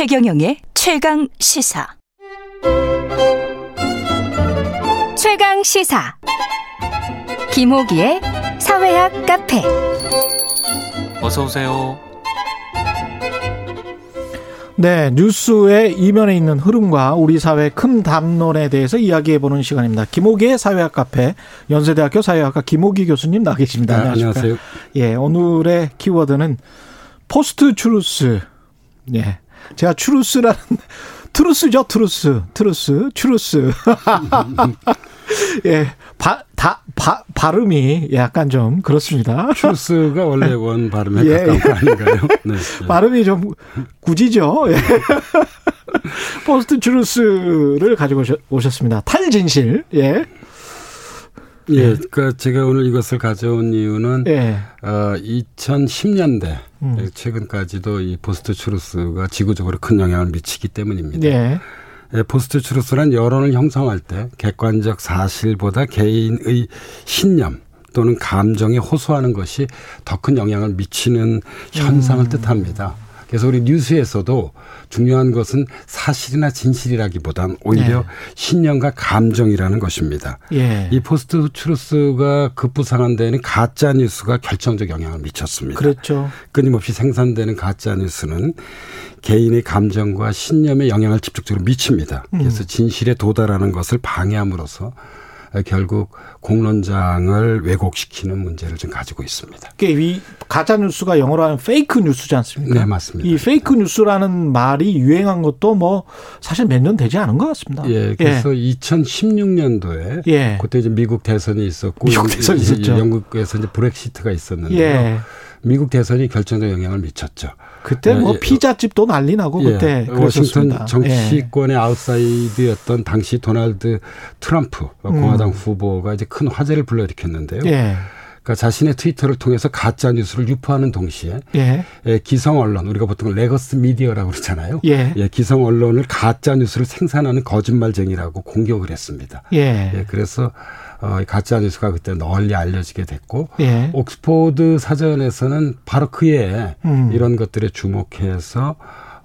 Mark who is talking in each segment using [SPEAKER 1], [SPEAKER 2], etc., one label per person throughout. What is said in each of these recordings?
[SPEAKER 1] 최경영의 최강 시사. 최강 시사. 김호기의 사회학 카페.
[SPEAKER 2] 어서 오세요.
[SPEAKER 3] 네, 뉴스의 이면에 있는 흐름과 우리 사회 큰 담론에 대해서 이야기해보는 시간입니다. 김호기의 사회학 카페, 연세대학교 사회학과 김호기 교수님 나와 계십니다.
[SPEAKER 4] 네, 안녕하세요.
[SPEAKER 3] 예, 오늘의 키워드는 post truth. 예. 제가 추루스라는 트루스죠, 트루스. 트루스, 추루스. 예. 바, 다, 바, 발음이 약간 좀 그렇습니다.
[SPEAKER 4] 추루스가 원래 원 발음에 예, 가까운 거 아닌가요? 네,
[SPEAKER 3] 네. 발음이 좀 굳이죠. 예. post truth를 가지고 오셨 습니다. 탈진실. 예.
[SPEAKER 4] 예, 그러니까 제가 오늘 이것을 가져온 이유는 예. 어, 2010년대 음. 최근까지도 이 post truth가 지구적으로 큰 영향을 미치기 때문입니다. 예. 예, post truth란 여론을 형성할 때 객관적 사실보다 개인의 신념 또는 감정에 호소하는 것이 더 큰 영향을 미치는 현상을 음. 뜻합니다. 그래서 우리 뉴스에서도 중요한 것은 사실이나 진실이라기보단 오히려 네. 신념과 감정이라는 것입니다. 예. 이 post truth가 급부상한 데에는 가짜 뉴스가 결정적 영향을 미쳤습니다.
[SPEAKER 3] 그렇죠.
[SPEAKER 4] 끊임없이 생산되는 가짜 뉴스는 개인의 감정과 신념에 영향을 직접적으로 미칩니다. 그래서 음. 진실에 도달하는 것을 방해함으로써 결국 공론장을 왜곡시키는 문제를 좀 가지고 있습니다.
[SPEAKER 3] 이 가짜 뉴스가 영어로 하면 페이크 뉴스지 않습니까?
[SPEAKER 4] 네, 맞습니다.
[SPEAKER 3] 이 페이크 뉴스라는 말이 유행한 것도 뭐 사실 몇 년 되지 않은 것 같습니다.
[SPEAKER 4] 예, 그래서 예. 2016년도에 예. 그때 이제 미국 대선이 있었고
[SPEAKER 3] 미국 대선이 있었죠.
[SPEAKER 4] 영국에서 이제 브렉시트가 있었는데요. 예. 미국 대선이 결정적 영향을 미쳤죠.
[SPEAKER 3] 그때 뭐 예, 예. 피자집도 난리 나고 예. 그때
[SPEAKER 4] 워싱턴 정치권의 예. 아웃사이더였던 당시 도널드 트럼프 음. 공화당 후보가 이제 큰 화제를 불러일으켰는데요. 예. 그러니까 자신의 트위터를 통해서 가짜 뉴스를 유포하는 동시에 예. 예, 기성 언론 우리가 보통 legacy media라고 그러잖아요. 예. 예. 기성 언론을 가짜 뉴스를 생산하는 거짓말쟁이라고 공격을 했습니다. 예. 예 그래서 어, 가짜 뉴스가 그때 널리 알려지게 됐고 예. 옥스포드 사전에서는 바로 그에 음. 이런 것들에 주목해서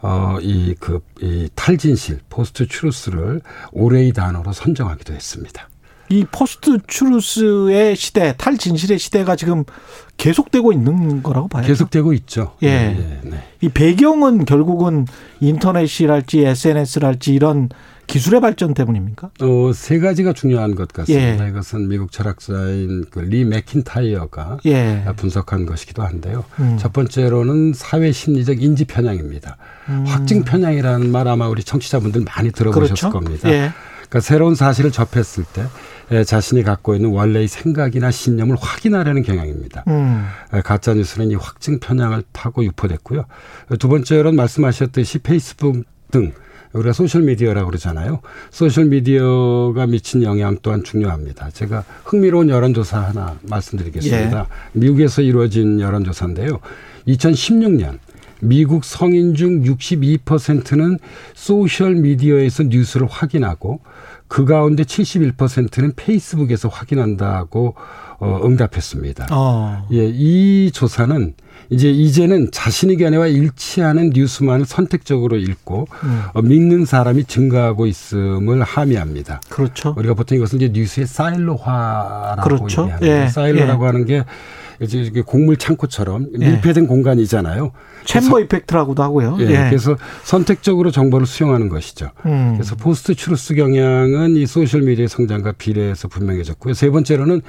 [SPEAKER 4] 어, 이, 그, 이 탈진실, post truth를 올해의 단어로 선정하기도 했습니다.
[SPEAKER 3] 이 post truth의 시대, 탈진실의 시대가 지금 계속되고 있는 거라고 봐요.
[SPEAKER 4] 계속되고 있죠.
[SPEAKER 3] 예. 네, 네. 이 배경은 결국은 인터넷이랄지 SNS랄지 이런 기술의 발전 때문입니까?
[SPEAKER 4] 어, 세 가지가 중요한 것 같습니다. 예. 이것은 미국 철학자인 그 리 맥킨타이어가 예. 분석한 것이기도 한데요. 음. 첫 번째로는 사회 심리적 인지 편향입니다. 음. 확증 편향이라는 말 아마 우리 청취자분들 많이 들어보셨을 그렇죠? 겁니다. 예. 그러니까 새로운 사실을 접했을 때 자신이 갖고 있는 원래의 생각이나 신념을 확인하려는 경향입니다. 음. 가짜 뉴스는 이 확증 편향을 타고 유포됐고요. 두 번째로는 말씀하셨듯이 페이스북 등 우리가 소셜미디어라고 그러잖아요. 소셜미디어가 미친 영향 또한 중요합니다. 제가 흥미로운 여론조사 하나 말씀드리겠습니다. 예. 미국에서 이루어진 여론조사인데요. 2016년 미국 성인 중 62%는 소셜미디어에서 뉴스를 확인하고 그 가운데 71%는 페이스북에서 확인한다고 어, 응답했습니다. 어. 예, 이 조사는 이제 이제는 자신의 견해와 일치하는 뉴스만을 선택적으로 읽고 음. 어, 믿는 사람이 증가하고 있음을 함의합니다.
[SPEAKER 3] 그렇죠.
[SPEAKER 4] 우리가 보통 이것을 이제 뉴스의 사일로화라고
[SPEAKER 3] 그렇죠.
[SPEAKER 4] 얘기하는 예. 사일로라고 예. 하는 게 이제 곡물 창고처럼 예. 밀폐된 공간이잖아요.
[SPEAKER 3] chamber effect라고도 하고요.
[SPEAKER 4] 예. 예. 그래서 선택적으로 정보를 수용하는 것이죠. 음. 그래서 post truth 경향은 이 소셜 미디어의 성장과 비례해서 분명해졌고요. 세 번째로는 아,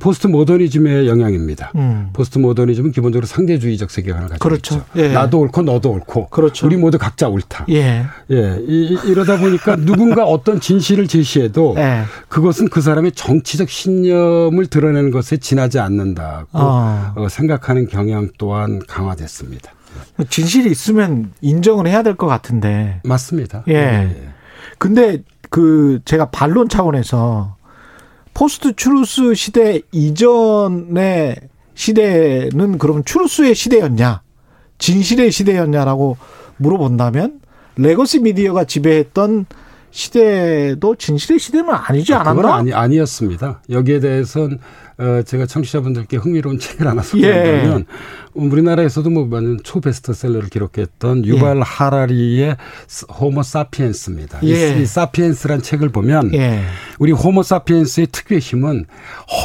[SPEAKER 4] 포스트 모더니즘의 영향입니다. 음. 포스트 모더니즘은 기본적으로 상대주의적 세계관을 가지고 그렇죠. 있죠. 예. 나도 옳고 너도 옳고 그렇죠. 우리 모두 각자 옳다. 예. 예. 이, 이러다 보니까 누군가 어떤 진실을 제시해도 예. 그것은 그 사람의 정치적 신념을 드러내는 것에 지나지 않는다고 어. 어, 생각하는 경향 또한 강화됐습니다.
[SPEAKER 3] 진실이 있으면 인정을 해야 될 것 같은데.
[SPEAKER 4] 맞습니다.
[SPEAKER 3] 예. 예. 근데 그 제가 반론 차원에서 post truth 시대 이전의 시대는 그럼 추루스의 시대였냐, 진실의 시대였냐라고 물어본다면 legacy media가 지배했던 시대도 진실의 시대는 아니지 아, 않았나?
[SPEAKER 4] 아니, 아니었습니다. 여기에 대해서는 어, 제가 청취자분들께 흥미로운 책을 하나 소개하면 예. 우리나라에서도 뭐 많은 초베스트셀러를 기록했던 유발 예. 하라리의 호모 사피엔스입니다. 예. 이, 사피엔스란 책을 보면 예. 우리 호모 사피엔스의 특유의 힘은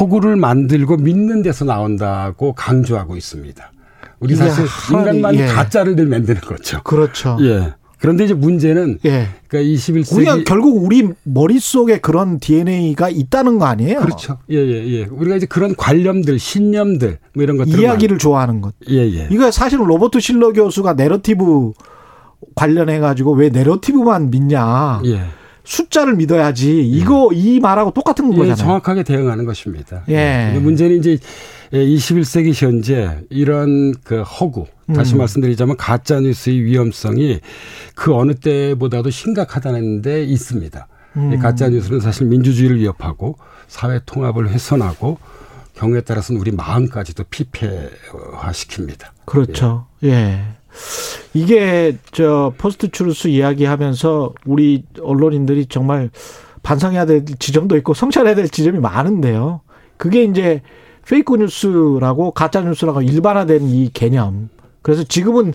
[SPEAKER 4] 허구를 만들고 믿는 데서 나온다고 강조하고 있습니다. 우리 사실 인간만 예. 가짜를 늘 만드는 거죠.
[SPEAKER 3] 그렇죠.
[SPEAKER 4] 예. 그런데 이제 문제는 예. 그러니까 21세기
[SPEAKER 3] 우리가 결국 우리 머릿속에 그런 DNA가 있다는 거 아니에요?
[SPEAKER 4] 그렇죠. 예, 예, 예. 우리가 이제 그런 관념들, 신념들 뭐 이런 것들
[SPEAKER 3] 이야기를 좋아하는 것.
[SPEAKER 4] 예, 예.
[SPEAKER 3] 이거 사실은 로버트 실러 교수가 내러티브 관련해 가지고 왜 내러티브만 믿냐?
[SPEAKER 4] 예.
[SPEAKER 3] 숫자를 믿어야지. 이거 예. 이 말하고 똑같은 예, 거잖아요.
[SPEAKER 4] 정확하게 대응하는 것입니다.
[SPEAKER 3] 예.
[SPEAKER 4] 문제는 이제 21세기 현재 이런 그 허구 다시 음. 말씀드리자면 가짜 뉴스의 위험성이 그 어느 때보다도 심각하다는 데 있습니다. 음. 가짜 뉴스는 사실 민주주의를 위협하고 사회 통합을 훼손하고 경우에 따라서는 우리 마음까지도 피폐화시킵니다.
[SPEAKER 3] 그렇죠. 예. 예. 이게 저 post truth 이야기하면서 우리 언론인들이 정말 반성해야 될 지점도 있고 성찰해야 될 지점이 많은데요. 그게 이제 fake news라고 가짜 뉴스라고 일반화된 이 개념. 그래서 지금은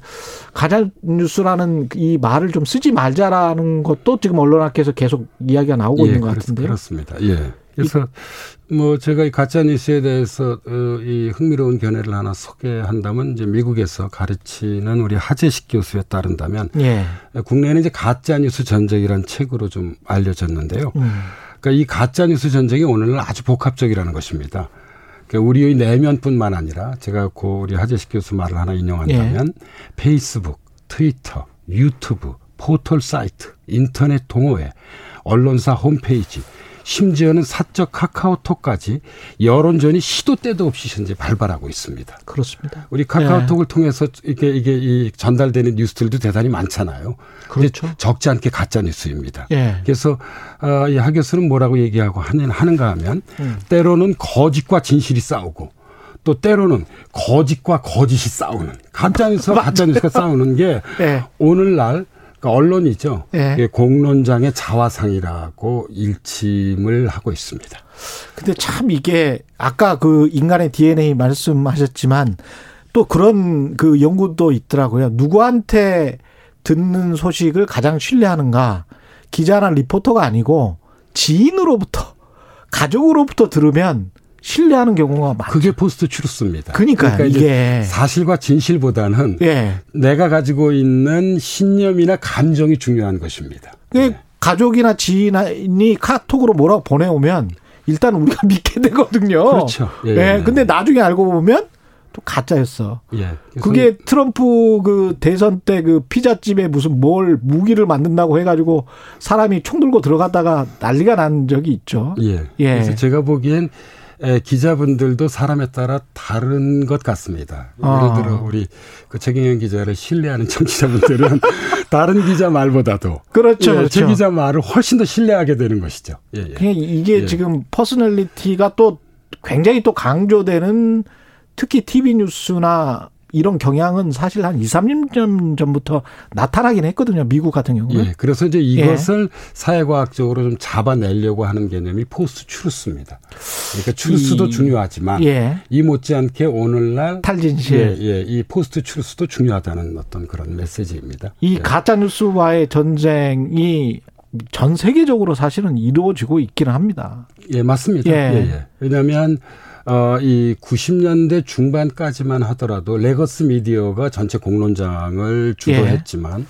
[SPEAKER 3] 가짜 뉴스라는 이 말을 좀 쓰지 말자라는 것도 지금 언론학계에서 계속 이야기가 나오고 예, 있는 것 같은데요.
[SPEAKER 4] 그렇습니다. 예. 그래서 뭐 제가 이 가짜 뉴스에 대해서 어, 이 흥미로운 견해를 하나 소개한다면 이제 미국에서 가르치는 우리 하재식 교수에 따른다면
[SPEAKER 3] 예.
[SPEAKER 4] 국내에는 이제 가짜 뉴스 전쟁이라는 책으로 좀 알려졌는데요. 음. 그러니까 이 가짜 뉴스 전쟁이 오늘날 아주 복합적이라는 것입니다. 그러니까 우리의 내면뿐만 아니라 제가 고 우리 하재식 교수 말을 하나 인용한다면 예. 페이스북, 트위터, 유튜브, 포털 사이트, 인터넷 동호회, 언론사 홈페이지, 심지어는 사적 카카오톡까지 여론전이 시도 때도 없이 현재 발발하고 있습니다.
[SPEAKER 3] 그렇습니다.
[SPEAKER 4] 우리 카카오톡을 네. 통해서 이게 이게 이 전달되는 뉴스들도 대단히 많잖아요.
[SPEAKER 3] 그렇죠.
[SPEAKER 4] 적지 않게 가짜 뉴스입니다.
[SPEAKER 3] 네.
[SPEAKER 4] 그래서 어, 이하 교수는 뭐라고 얘기하고 하는 하는가 하면 음. 때로는 거짓과 진실이 싸우고 또 때로는 거짓과 거짓이 싸우는 가짜 뉴스와 가짜 뉴스가 싸우는 게 네. 오늘날 그러니까 언론이죠. 네. 공론장의 자화상이라고 일침을 하고 있습니다.
[SPEAKER 3] 근데 참 이게 아까 그 인간의 DNA 말씀하셨지만 또 그런 그 연구도 있더라고요. 누구한테 듣는 소식을 가장 신뢰하는가? 기자나 리포터가 아니고 지인으로부터 가족으로부터 들으면 신뢰하는 경우가 많죠.
[SPEAKER 4] 그게 포스트 추루스입니다.
[SPEAKER 3] 그러니까, 그러니까 이게
[SPEAKER 4] 사실과 진실보다는
[SPEAKER 3] 예.
[SPEAKER 4] 내가 가지고 있는 신념이나 감정이 중요한 것입니다.
[SPEAKER 3] 그 예. 가족이나 지인이 카톡으로 뭐라고 보내오면 일단 우리가 믿게 되거든요.
[SPEAKER 4] 그렇죠.
[SPEAKER 3] 예. 예. 근데 나중에 알고 보면 또 가짜였어.
[SPEAKER 4] 예.
[SPEAKER 3] 그게 트럼프 그 대선 때 그 피자집에 무슨 뭘 무기를 만든다고 해가지고 사람이 총 들고 들어갔다가 난리가 난 적이 있죠.
[SPEAKER 4] 예. 예. 그래서 제가 보기엔 기자분들도 사람에 따라 다른 것 같습니다. 아. 예를 들어 우리 그 최경영 기자를 신뢰하는 청취자분들은 다른 기자 말보다도
[SPEAKER 3] 그렇죠, 예,
[SPEAKER 4] 그렇죠. 제 기자 말을 훨씬 더 신뢰하게 되는 것이죠. 예,
[SPEAKER 3] 예. 이게 예. 지금 personality가 또 굉장히 또 강조되는 특히 TV 뉴스나 이런 경향은 사실 한 2, 3년 전부터 나타나긴 했거든요. 미국 같은 경우는.
[SPEAKER 4] 예, 그래서 이제 이것을 예. 사회과학적으로 좀 잡아내려고 하는 개념이 post truth입니다. 그러니까 추루스도 이, 중요하지만
[SPEAKER 3] 예.
[SPEAKER 4] 이 못지않게 오늘날
[SPEAKER 3] 탈진실,
[SPEAKER 4] 예, 예, 이 post truth도 중요하다는 어떤 그런 메시지입니다.
[SPEAKER 3] 이
[SPEAKER 4] 예.
[SPEAKER 3] 가짜 뉴스와의 전쟁이 전 세계적으로 사실은 이루어지고 있기는 합니다.
[SPEAKER 4] 예, 맞습니다. 예, 예. 예. 왜냐하면 어, 이 90년대 중반까지만 하더라도 legacy 미디어가 전체 공론장을 주도했지만 예.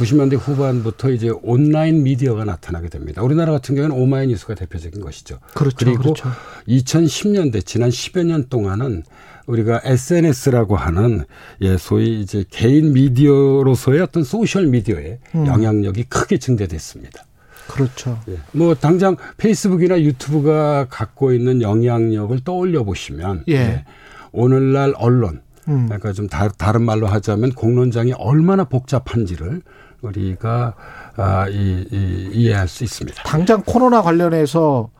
[SPEAKER 4] 90년대 후반부터 이제 온라인 미디어가 나타나게 됩니다. 우리나라 같은 경우는 오마이뉴스가 대표적인 것이죠.
[SPEAKER 3] 그렇죠.
[SPEAKER 4] 그리고
[SPEAKER 3] 그렇죠.
[SPEAKER 4] 2010년대 지난 10여 년 동안은 우리가 SNS라고 하는 예 소위 이제 개인 미디어로서의 어떤 소셜 미디어의 음. 영향력이 크게 증대됐습니다.
[SPEAKER 3] 그렇죠.
[SPEAKER 4] 예. 뭐 당장 페이스북이나 유튜브가 갖고 있는 영향력을 떠올려 보시면
[SPEAKER 3] 예. 예.
[SPEAKER 4] 오늘날 언론 음. 그러니까 좀 다, 다른 말로 하자면 공론장이 얼마나 복잡한지를 우리가 아, 이, 이, 이해할 수 있습니다.
[SPEAKER 3] 당장 코로나 관련해서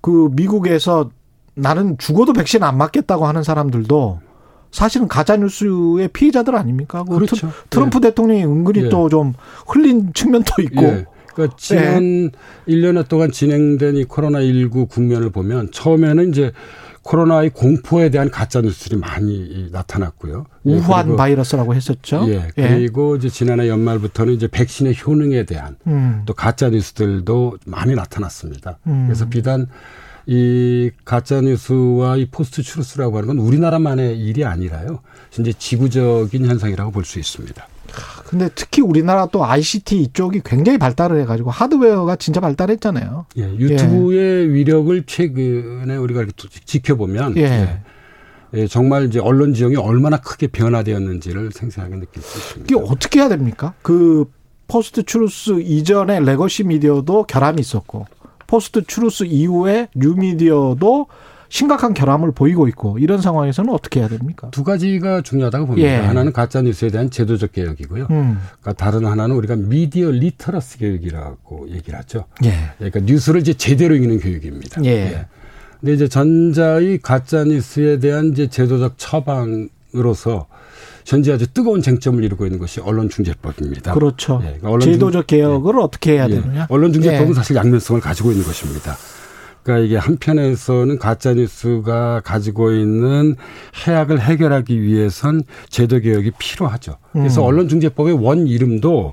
[SPEAKER 3] 그 미국에서 나는 죽어도 백신 안 맞겠다고 하는 사람들도 사실은 가짜 뉴스의 피해자들 아닙니까? 그
[SPEAKER 4] 그렇죠.
[SPEAKER 3] 트 럼프 예. 대통령이 은근히 예. 또좀 흘린 측면도 있고. 예.
[SPEAKER 4] 그러니까 지난 네. 1년여 동안 진행된 이 코로나19 국면을 보면 처음에는 이제 코로나의 공포에 대한 가짜 뉴스들이 많이 나타났고요.
[SPEAKER 3] 예, 우한 바이러스라고 했었죠.
[SPEAKER 4] 예. 예. 그리고 예. 이제 지난해 연말부터는 이제 백신의 효능에 대한 음. 또 가짜 뉴스들도 많이 나타났습니다. 음. 그래서 비단 이 가짜 뉴스와 이 post truth라고 하는 건 우리나라만의 일이 아니라요. 이제 지구적인 현상이라고 볼 수 있습니다.
[SPEAKER 3] 근데 특히 우리나라 또 ICT 이쪽이 굉장히 발달을 해가지고 하드웨어가 진짜 발달했잖아요.
[SPEAKER 4] 예, 유튜브의 예. 위력을 최근에 우리가 지켜보면 예. 예. 정말 이제 언론 지형이 얼마나 크게 변화되었는지를 생생하게 느낄 수 있습니다.
[SPEAKER 3] 이게 어떻게 해야 됩니까? 그 포스트 추루스 이전에 legacy 미디어도 결함이 있었고 post truth 이후에 뉴미디어도 심각한 결함을 보이고 있고 이런 상황에서는 어떻게 해야 됩니까?
[SPEAKER 4] 두 가지가 중요하다고 봅니다. 예. 하나는 가짜 뉴스에 대한 제도적 개혁이고요. 음. 그러니까 다른 하나는 우리가 미디어 literacy 교육이라고 얘기를 하죠. 예. 그러니까 뉴스를 이제 제대로 읽는 교육입니다. 예. 예. 근데 이제 전자의 가짜 뉴스에 대한 이제 제도적 처방으로서 현재 아주 뜨거운 쟁점을 이루고 있는 것이 언론중재법입니다.
[SPEAKER 3] 그렇죠. 예, 그러니까 언론 제도적 개혁을 예. 어떻게 해야 예. 되느냐?
[SPEAKER 4] 언론중재법은 예. 사실 양면성을 가지고 있는 것입니다. 그러니까 이게 한편에서는 가짜 뉴스가 가지고 있는 해악을 해결하기 위해선 제도 개혁이 필요하죠. 그래서 음. 언론중재법의 원 이름도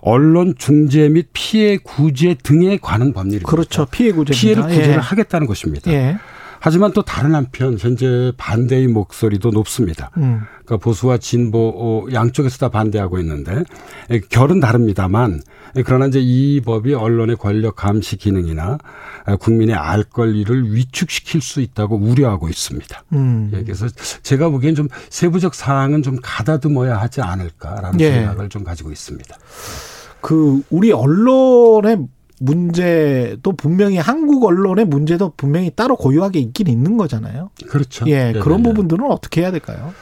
[SPEAKER 4] 언론 중재 및 피해 구제 등에 관한 법률입니다.
[SPEAKER 3] 그렇죠. 피해 구제
[SPEAKER 4] 피해를 구제를 예. 하겠다는 것입니다. 예. 하지만 또 다른 한편 현재 반대의 목소리도 높습니다. 음. 그러니까 보수와 진보 어, 양쪽에서 다 반대하고 있는데 결은 다릅니다만 그러나 이제 이 법이 언론의 권력 감시 기능이나 국민의 알 권리를 위축시킬 수 있다고 우려하고 있습니다. 음. 예, 그래서 제가 보기엔 좀 세부적 사항은 좀 가다듬어야 하지 않을까라는 예. 생각을 좀 가지고 있습니다.
[SPEAKER 3] 그 우리 언론의 문제도 분명히 한국 언론의 문제도 분명히 따로 고유하게 있긴 있는 거잖아요.
[SPEAKER 4] 그렇죠.
[SPEAKER 3] 예, 네네. 그런 부분들은 어떻게 해야 될까요?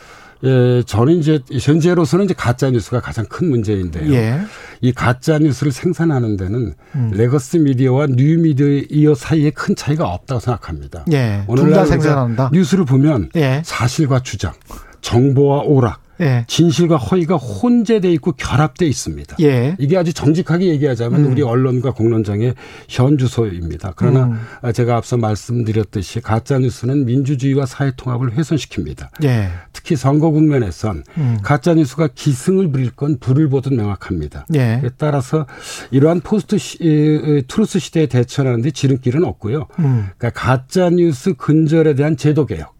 [SPEAKER 4] 예, 저는 이제 현재로서는 이제 가짜 뉴스가 가장 큰 문제인데요. 예. 이 가짜 뉴스를 생산하는 데는 음. legacy 미디어와 뉴 미디어 사이에 큰 차이가 없다고 생각합니다.
[SPEAKER 3] 예. 오늘날 생산한다.
[SPEAKER 4] 뉴스를 보면 예. 사실과 주장, 정보와 오락, 예. 진실과 허위가 혼재돼 있고 결합돼 있습니다. 예. 이게 아주 정직하게 얘기하자면 음. 우리 언론과 공론장의 현 주소입니다. 그러나 음. 제가 앞서 말씀드렸듯이 가짜 뉴스는 민주주의와 사회 통합을 훼손시킵니다. 예. 특히 선거 국면에선 음. 가짜 뉴스가 기승을 부릴 건 불을 보듯 명확합니다. 예. 따라서 이러한 post 시, truth 시대에 대처하는데 지름길은 없고요. 음. 그러니까 가짜 뉴스 근절에 대한 제도 개혁
[SPEAKER 3] 예.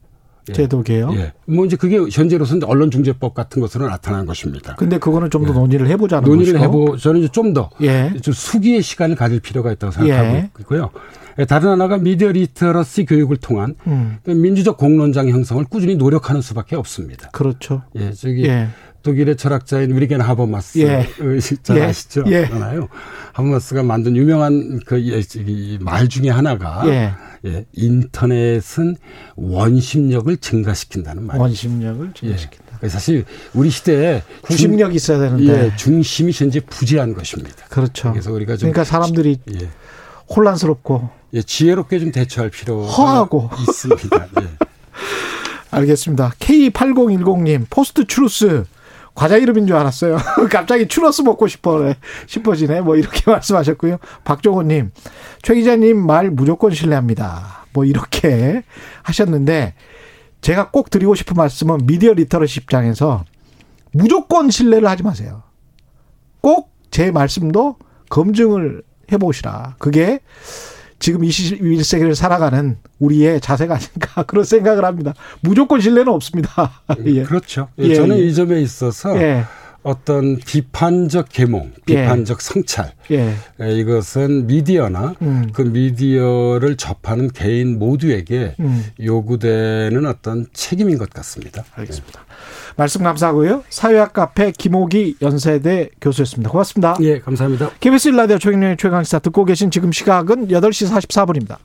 [SPEAKER 3] 제도 개혁. 예.
[SPEAKER 4] 뭐 이제 그게 현재로서는 언론중재법 같은 것으로 나타난 것입니다.
[SPEAKER 3] 근데 그거는 좀더 예. 논의를 해보자는
[SPEAKER 4] 논의를 것이고. 해보. 저는 이제 좀더 예. 좀 숙의의 시간을 가질 필요가 있다고 생각하고 예. 있고요. 예, 다른 하나가 미디어 literacy 교육을 통한 음. 민주적 공론장 형성을 꾸준히 노력하는 수밖에 없습니다.
[SPEAKER 3] 그렇죠.
[SPEAKER 4] 예, 저기 예. 독일의 철학자인 위리겐 하버마스 예. 잘 예. 아시죠? 예. 잖아요. 하버마스가 만든 유명한 그말 중에 하나가 예. 예, 인터넷은 원심력을 증가시킨다는 말이에요.
[SPEAKER 3] 원심력을 증가시킨다.
[SPEAKER 4] 예. 사실 우리 시대에
[SPEAKER 3] 구심력이 있어야 되는데
[SPEAKER 4] 예, 중심이 현재 부재한 것입니다.
[SPEAKER 3] 그렇죠. 그래서 우리가 좀 그러니까 사람들이 예. 혼란스럽고
[SPEAKER 4] 예, 지혜롭게 좀 대처할 필요가
[SPEAKER 3] 허하고
[SPEAKER 4] 있습니다. 예.
[SPEAKER 3] 알겠습니다. K8010님 post truth 과자 이름인 줄 알았어요. 갑자기 추러스 먹고 싶어 싶어지네. 뭐 이렇게 말씀하셨고요. 박종호님, 최 기자님 말 무조건 신뢰합니다. 뭐 이렇게 하셨는데 제가 꼭 드리고 싶은 말씀은 미디어 literacy 입장에서 무조건 신뢰를 하지 마세요. 꼭 제 말씀도 검증을 해보시라. 그게 지금 21세기를 살아가는 우리의 자세가 아닌가 그런 생각을 합니다. 무조건 신뢰는 없습니다.
[SPEAKER 4] 예. 그렇죠. 예, 예, 저는 예. 이 점에 있어서 예. 어떤 비판적 계몽, 비판적 예. 성찰 예. 이것은 미디어나 음. 그 미디어를 접하는 개인 모두에게 음. 요구되는 어떤 책임인 것 같습니다.
[SPEAKER 3] 알겠습니다. 말씀 감사하고요. 사회학 카페 김호기 연세대 교수였습니다. 고맙습니다.
[SPEAKER 4] 예, 감사합니다.
[SPEAKER 3] KBS 라디오 최경련의 최강시사 듣고 계신 지금 시각은 8시 44분입니다.